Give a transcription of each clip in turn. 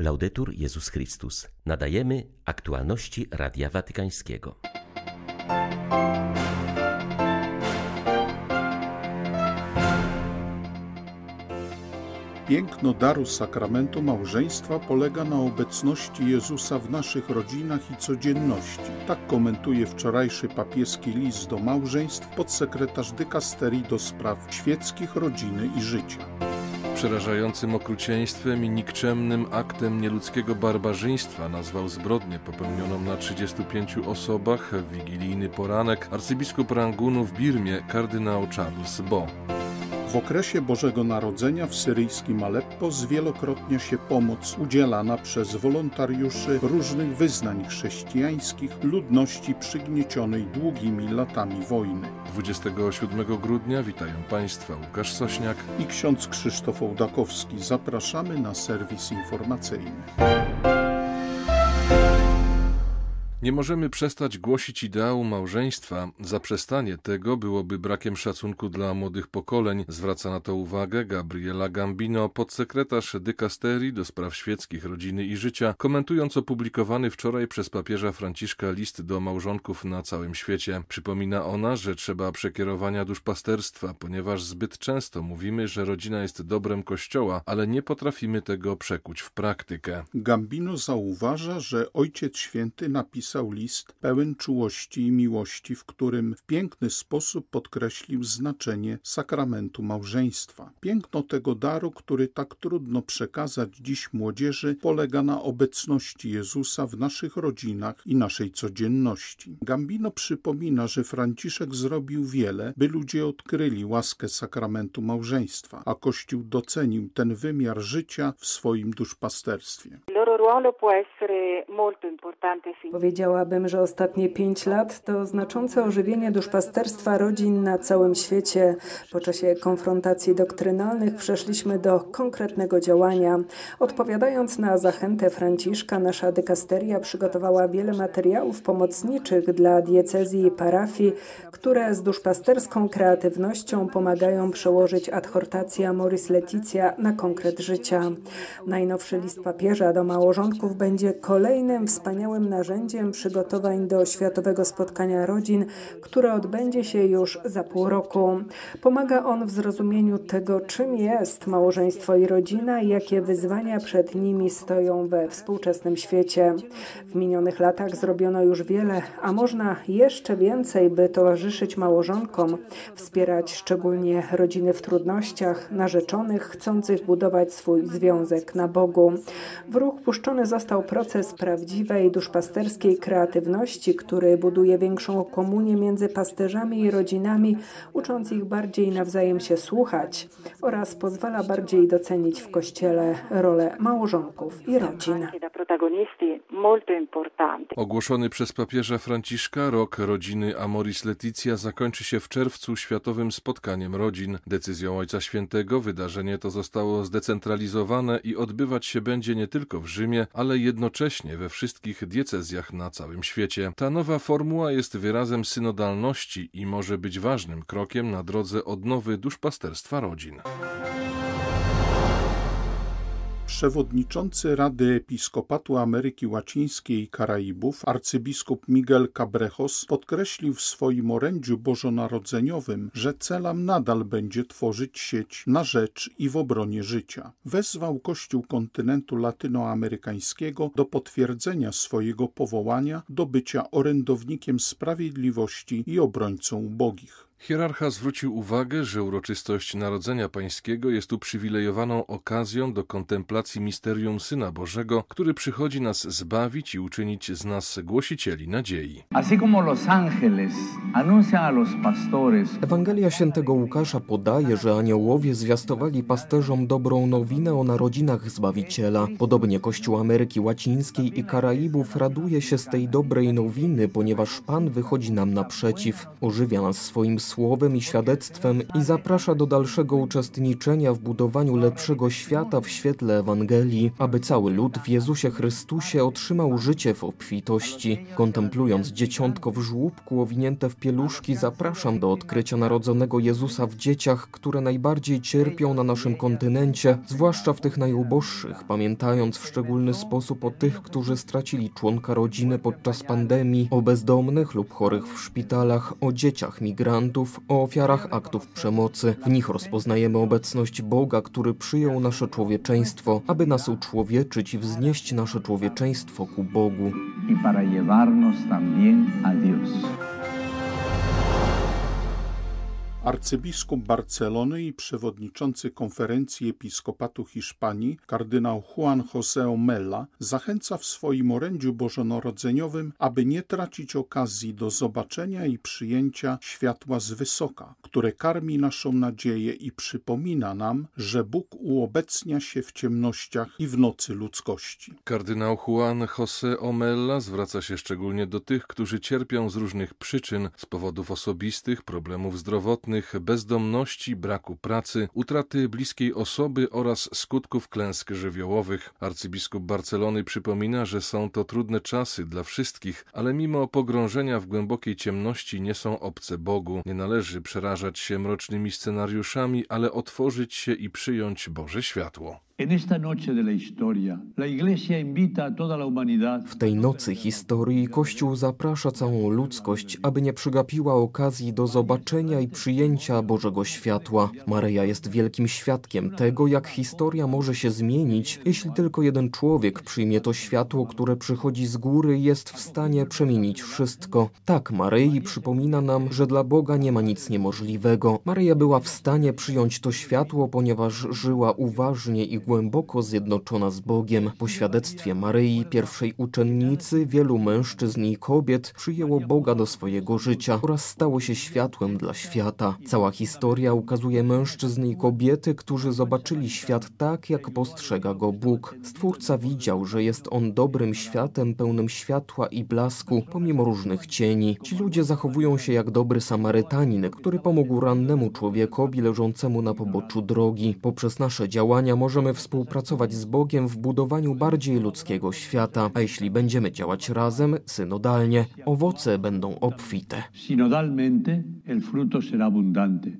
Laudetur Jezus Chrystus. Nadajemy aktualności Radia Watykańskiego. Piękno daru sakramentu małżeństwa polega na obecności Jezusa w naszych rodzinach i codzienności. Tak komentuje wczorajszy papieski list do małżeństw podsekretarz dykasterii do spraw świeckich, rodziny i życia przerażającym okrucieństwem i nikczemnym aktem nieludzkiego barbarzyństwa nazwał zbrodnię popełnioną na 35 osobach w wigilijny poranek arcybiskup Rangunu w Birmie kardynał Charles Bo. W okresie Bożego Narodzenia w syryjskim Aleppo zwielokrotnia się pomoc udzielana przez wolontariuszy różnych wyznań chrześcijańskich ludności przygniecionej długimi latami wojny. 27 grudnia witają Państwa Łukasz Sośniak i ksiądz Krzysztof Ołdakowski. Zapraszamy na serwis informacyjny. Nie możemy przestać głosić ideału małżeństwa. Zaprzestanie tego byłoby brakiem szacunku dla młodych pokoleń. Zwraca na to uwagę Gabriela Gambino, podsekretarz dykasterii do spraw świeckich, rodziny i życia, komentując opublikowany wczoraj przez papieża Franciszka list do małżonków na całym świecie. Przypomina ona, że trzeba przekierowania duszpasterstwa, ponieważ zbyt często mówimy, że rodzina jest dobrem Kościoła, ale nie potrafimy tego przekuć w praktykę. Gambino zauważa, że Ojciec Święty napisał napisał list pełen czułości i miłości, w którym w piękny sposób podkreślił znaczenie sakramentu małżeństwa. Piękno tego daru, który tak trudno przekazać dziś młodzieży, polega na obecności Jezusa w naszych rodzinach i naszej codzienności. Gambino przypomina, że Franciszek zrobił wiele, by ludzie odkryli łaskę sakramentu małżeństwa, a Kościół docenił ten wymiar życia w swoim duszpasterstwie. Powiedziałabym, że ostatnie pięć lat to znaczące ożywienie duszpasterstwa rodzin na całym świecie. Po czasie konfrontacji doktrynalnych przeszliśmy do konkretnego działania. Odpowiadając na zachętę Franciszka, nasza dykasteria przygotowała wiele materiałów pomocniczych dla diecezji i parafii, które z duszpasterską kreatywnością pomagają przełożyć adhortację Amoris Leticia na konkret życia. Najnowszy list papieża do małżonków będzie kolejnym wspaniałym narzędziem przygotowań do Światowego Spotkania Rodzin, które odbędzie się już za pół roku. Pomaga on w zrozumieniu tego, czym jest małżeństwo i rodzina i jakie wyzwania przed nimi stoją we współczesnym świecie. W minionych latach zrobiono już wiele, a można jeszcze więcej, by towarzyszyć małżonkom, wspierać szczególnie rodziny w trudnościach, narzeczonych chcących budować swój związek na Bogu. W ruch puszczony został proces prawdziwej duszpasterskiej kreatywności, który buduje większą komunię między pasterzami i rodzinami, ucząc ich bardziej nawzajem się słuchać oraz pozwala bardziej docenić w Kościele rolę małżonków i rodzin. Ogłoszony przez papieża Franciszka rok rodziny Amoris Leticia zakończy się w czerwcu światowym spotkaniem rodzin. Decyzją Ojca Świętego wydarzenie to zostało zdecentralizowane i odbywać się będzie nie tylko w Rzymie, ale jednocześnie we wszystkich diecezjach na całym świecie. Ta nowa formuła jest wyrazem synodalności i może być ważnym krokiem na drodze odnowy duszpasterstwa rodzin. Przewodniczący Rady Episkopatu Ameryki Łacińskiej i Karaibów, arcybiskup Miguel Cabrejos, podkreślił w swoim orędziu bożonarodzeniowym, że celem nadal będzie tworzyć sieć na rzecz i w obronie życia. Wezwał Kościół kontynentu latynoamerykańskiego do potwierdzenia swojego powołania do bycia orędownikiem sprawiedliwości i obrońcą ubogich. Hierarcha zwrócił uwagę, że uroczystość Narodzenia Pańskiego jest uprzywilejowaną okazją do kontemplacji misterium Syna Bożego, który przychodzi nas zbawić i uczynić z nas głosicieli nadziei. Ewangelia świętego Łukasza podaje, że aniołowie zwiastowali pasterzom dobrą nowinę o narodzinach Zbawiciela. Podobnie Kościół Ameryki Łacińskiej i Karaibów raduje się z tej dobrej nowiny, ponieważ Pan wychodzi nam naprzeciw, ożywia nas swoim słowem i świadectwem i zaprasza do dalszego uczestniczenia w budowaniu lepszego świata w świetle Ewangelii, aby cały lud w Jezusie Chrystusie otrzymał życie w obfitości. Kontemplując dzieciątko w żłóbku owinięte w pieluszki, zapraszam do odkrycia narodzonego Jezusa w dzieciach, które najbardziej cierpią na naszym kontynencie, zwłaszcza w tych najuboższych, pamiętając w szczególny sposób o tych, którzy stracili członka rodziny podczas pandemii, o bezdomnych lub chorych w szpitalach, o dzieciach migrantów, o ofiarach aktów przemocy. W nich rozpoznajemy obecność Boga, który przyjął nasze człowieczeństwo, aby nas uczłowieczyć i wznieść nasze człowieczeństwo ku Bogu. y para llevarnos también a Dios. Arcybiskup Barcelony i przewodniczący konferencji episkopatu Hiszpanii, kardynał Juan José Omella, zachęca w swoim orędziu bożonarodzeniowym, aby nie tracić okazji do zobaczenia i przyjęcia światła z wysoka, które karmi naszą nadzieję i przypomina nam, że Bóg uobecnia się w ciemnościach i w nocy ludzkości. Kardynał Juan José Omella zwraca się szczególnie do tych, którzy cierpią z różnych przyczyn, z powodów osobistych, problemów zdrowotnych, bezdomności, braku pracy, utraty bliskiej osoby oraz skutków klęsk żywiołowych. Arcybiskup Barcelony przypomina, że są to trudne czasy dla wszystkich, ale mimo pogrążenia w głębokiej ciemności nie są obce Bogu. Nie należy przerażać się mrocznymi scenariuszami, ale otworzyć się i przyjąć Boże światło. W tej nocy historii Kościół zaprasza całą ludzkość, aby nie przegapiła okazji do zobaczenia i przyjęcia Bożego światła. Maryja jest wielkim świadkiem tego, jak historia może się zmienić, jeśli tylko jeden człowiek przyjmie to światło, które przychodzi z góry i jest w stanie przemienić wszystko. Tak, Maryi przypomina nam, że dla Boga nie ma nic niemożliwego. Maryja była w stanie przyjąć to światło, ponieważ żyła uważnie i zjednoczona z Bogiem. Po świadectwie Maryi, pierwszej uczennicy, wielu mężczyzn i kobiet przyjęło Boga do swojego życia oraz stało się światłem dla świata. Cała historia ukazuje mężczyzn i kobiety, którzy zobaczyli świat tak, jak postrzega go Bóg. Stwórca widział, że jest on dobrym światem, pełnym światła i blasku, pomimo różnych cieni. Ci ludzie zachowują się jak dobry Samarytanin, który pomógł rannemu człowiekowi leżącemu na poboczu drogi. Poprzez nasze działania możemy współpracować z Bogiem w budowaniu bardziej ludzkiego świata, a jeśli będziemy działać razem, synodalnie, owoce będą obfite. sinodalmente, el fruto será abundante.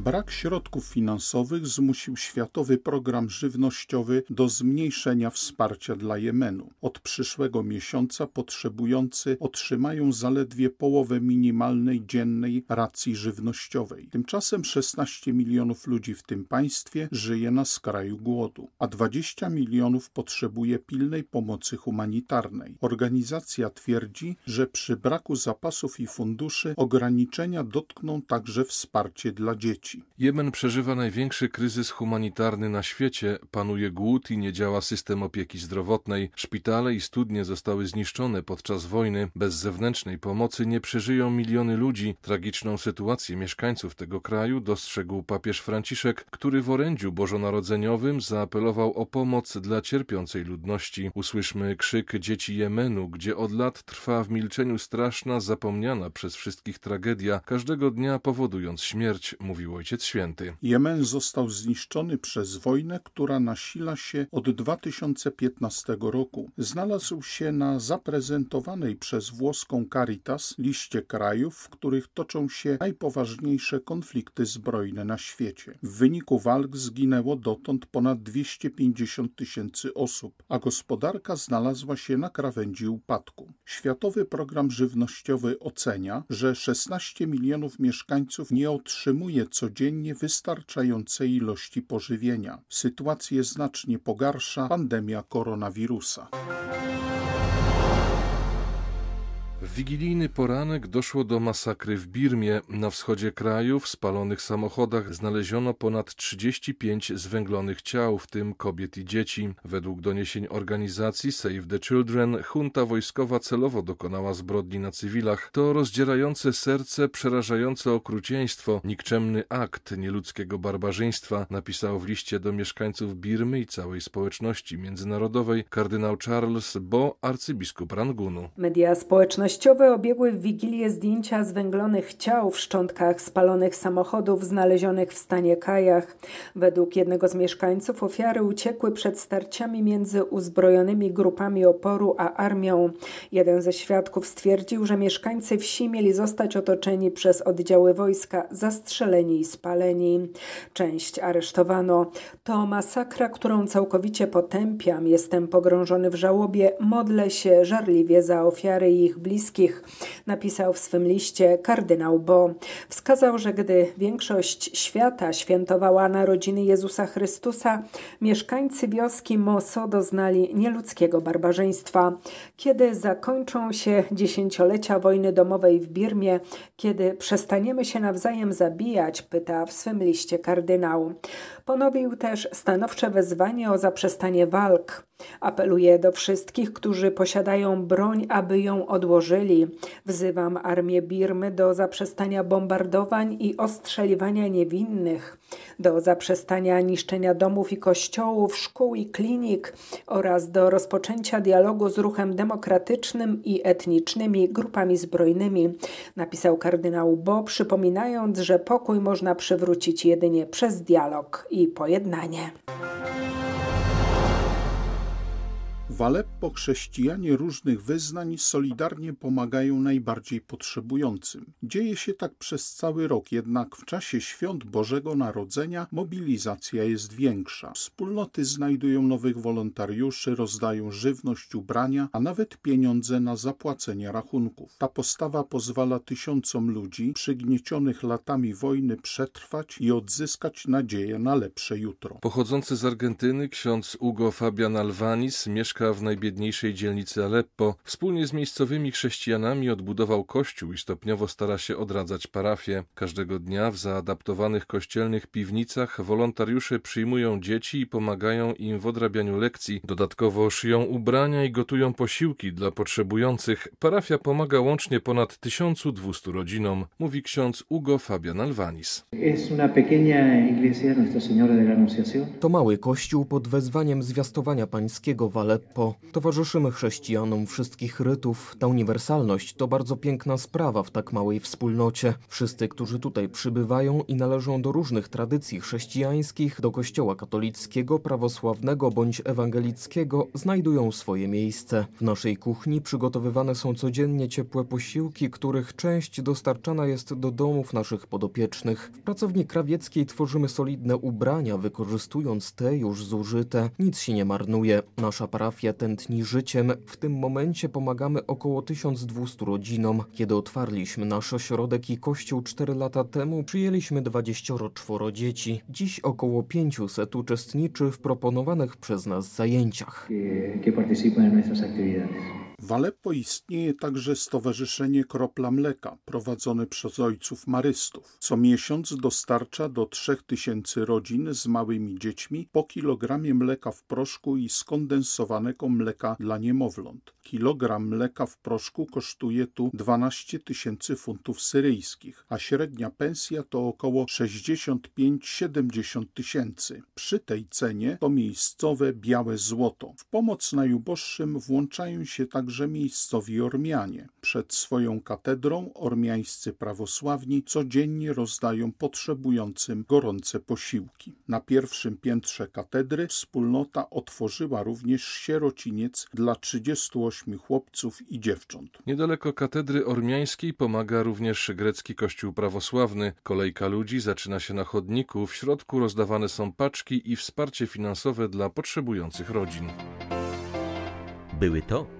Brak środków finansowych zmusił Światowy Program Żywnościowy do zmniejszenia wsparcia dla Jemenu. Od przyszłego miesiąca potrzebujący otrzymają zaledwie połowę minimalnej dziennej racji żywnościowej. Tymczasem 16 milionów ludzi w tym państwie żyje na skraju głodu, a 20 milionów potrzebuje pilnej pomocy humanitarnej. Organizacja twierdzi, że przy braku zapasów i funduszy ograniczenia dotkną także wsparcie dla dzieci. Jemen przeżywa największy kryzys humanitarny na świecie, panuje głód i nie działa system opieki zdrowotnej. Szpitale i studnie zostały zniszczone podczas wojny. Bez zewnętrznej pomocy nie przeżyją miliony ludzi. Tragiczną sytuację mieszkańców tego kraju dostrzegł papież Franciszek, który w orędziu bożonarodzeniowym zaapelował o pomoc dla cierpiącej ludności. Usłyszmy krzyk dzieci Jemenu, gdzie od lat trwa w milczeniu straszna, zapomniana przez wszystkich tragedia, każdego dnia powodując śmierć, mówił Ojciec Święty. Jemen został zniszczony przez wojnę, która nasila się od 2015 roku. Znalazł się na zaprezentowanej przez włoską Caritas liście krajów, w których toczą się najpoważniejsze konflikty zbrojne na świecie. W wyniku walk zginęło dotąd ponad 250 tysięcy osób, a gospodarka znalazła się na krawędzi upadku. Światowy Program Żywnościowy ocenia, że 16 milionów mieszkańców nie otrzymuje codziennie wystarczającej ilości pożywienia. Sytuację znacznie pogarsza pandemia koronawirusa. W wigilijny poranek doszło do masakry w Birmie. Na wschodzie kraju w spalonych samochodach znaleziono ponad 35 zwęglonych ciał, w tym kobiet i dzieci. Według doniesień organizacji Save the Children, junta wojskowa celowo dokonała zbrodni na cywilach. To rozdzierające serce, przerażające okrucieństwo, nikczemny akt nieludzkiego barbarzyństwa, napisał w liście do mieszkańców Birmy i całej społeczności międzynarodowej kardynał Charles Bo, arcybiskup Rangunu. Media społecznościowe społecznościowe obiegły w Wigilię zdjęcia zwęglonych ciał w szczątkach spalonych samochodów znalezionych w stanie kajach. Według jednego z mieszkańców ofiary uciekły przed starciami między uzbrojonymi grupami oporu a armią. Jeden ze świadków stwierdził, że mieszkańcy wsi mieli zostać otoczeni przez oddziały wojska, zastrzeleni i spaleni. Część aresztowano. To masakra, którą całkowicie potępiam. Jestem pogrążony w żałobie, modlę się żarliwie za ofiary i ich napisał w swym liście kardynał Bo. Wskazał, że gdy większość świata świętowała narodziny Jezusa Chrystusa, mieszkańcy wioski Moso doznali nieludzkiego barbarzyństwa. Kiedy zakończą się dziesięciolecia wojny domowej w Birmie, kiedy przestaniemy się nawzajem zabijać, pyta w swym liście kardynał. Ponowił też stanowcze wezwanie o zaprzestanie walk. Apeluje do wszystkich, którzy posiadają broń, aby ją odłożyli. Wzywam armię Birmy do zaprzestania bombardowań i ostrzeliwania niewinnych, do zaprzestania niszczenia domów i kościołów, szkół i klinik oraz do rozpoczęcia dialogu z ruchem demokratycznym i etnicznymi grupami zbrojnymi, napisał kardynał Bo, przypominając, że pokój można przywrócić jedynie przez dialog i pojednanie. W Aleppo chrześcijanie różnych wyznań solidarnie pomagają najbardziej potrzebującym. Dzieje się tak przez cały rok, jednak w czasie świąt Bożego Narodzenia mobilizacja jest większa. Wspólnoty znajdują nowych wolontariuszy, rozdają żywność, ubrania, a nawet pieniądze na zapłacenie rachunków. Ta postawa pozwala tysiącom ludzi przygniecionych latami wojny przetrwać i odzyskać nadzieję na lepsze jutro. Pochodzący z Argentyny ksiądz Ugo Fabian Alvanis mieszka w najbiedniejszej dzielnicy Aleppo. Wspólnie z miejscowymi chrześcijanami odbudował kościół i stopniowo stara się odradzać parafię. Każdego dnia w zaadaptowanych kościelnych piwnicach wolontariusze przyjmują dzieci i pomagają im w odrabianiu lekcji. Dodatkowo szyją ubrania i gotują posiłki dla potrzebujących. Parafia pomaga łącznie ponad 1200 rodzinom, mówi ksiądz Ugo Fabian Alvanis. To mały kościół pod wezwaniem zwiastowania pańskiego w Aleppo Towarzyszymy chrześcijanom wszystkich rytów. Ta uniwersalność to bardzo piękna sprawa w tak małej wspólnocie. Wszyscy, którzy tutaj przybywają i należą do różnych tradycji chrześcijańskich, do kościoła katolickiego, prawosławnego bądź ewangelickiego, znajdują swoje miejsce. W naszej kuchni przygotowywane są codziennie ciepłe posiłki, których część dostarczana jest do domów naszych podopiecznych. W pracowni krawieckiej tworzymy solidne ubrania, wykorzystując te już zużyte. Nic się nie marnuje. Nasza parafia tętni życiem. W tym momencie pomagamy około 1200 rodzinom. Kiedy otwarliśmy nasz ośrodek i kościół 4 lata temu, przyjęliśmy 24 dzieci. Dziś około 500 uczestniczy w proponowanych przez nas zajęciach. W Aleppo istnieje także Stowarzyszenie Kropla Mleka, prowadzone przez ojców marystów. Co miesiąc dostarcza do 3000 rodzin z małymi dziećmi po kilogramie mleka w proszku i skondensowanego mleka dla niemowląt. Kilogram mleka w proszku kosztuje tu 12 tysięcy funtów syryjskich, a średnia pensja to około 65-70 tysięcy. Przy tej cenie to miejscowe białe złoto. W pomoc najuboższym włączają się także miejscowi Ormianie. Przed swoją katedrą ormiańscy prawosławni codziennie rozdają potrzebującym gorące posiłki. Na pierwszym piętrze katedry wspólnota otworzyła również sierociniec dla 38 chłopców i dziewcząt. Niedaleko katedry ormiańskiej pomaga również grecki kościół prawosławny. Kolejka ludzi zaczyna się na chodniku. W środku rozdawane są paczki i wsparcie finansowe dla potrzebujących rodzin. Były to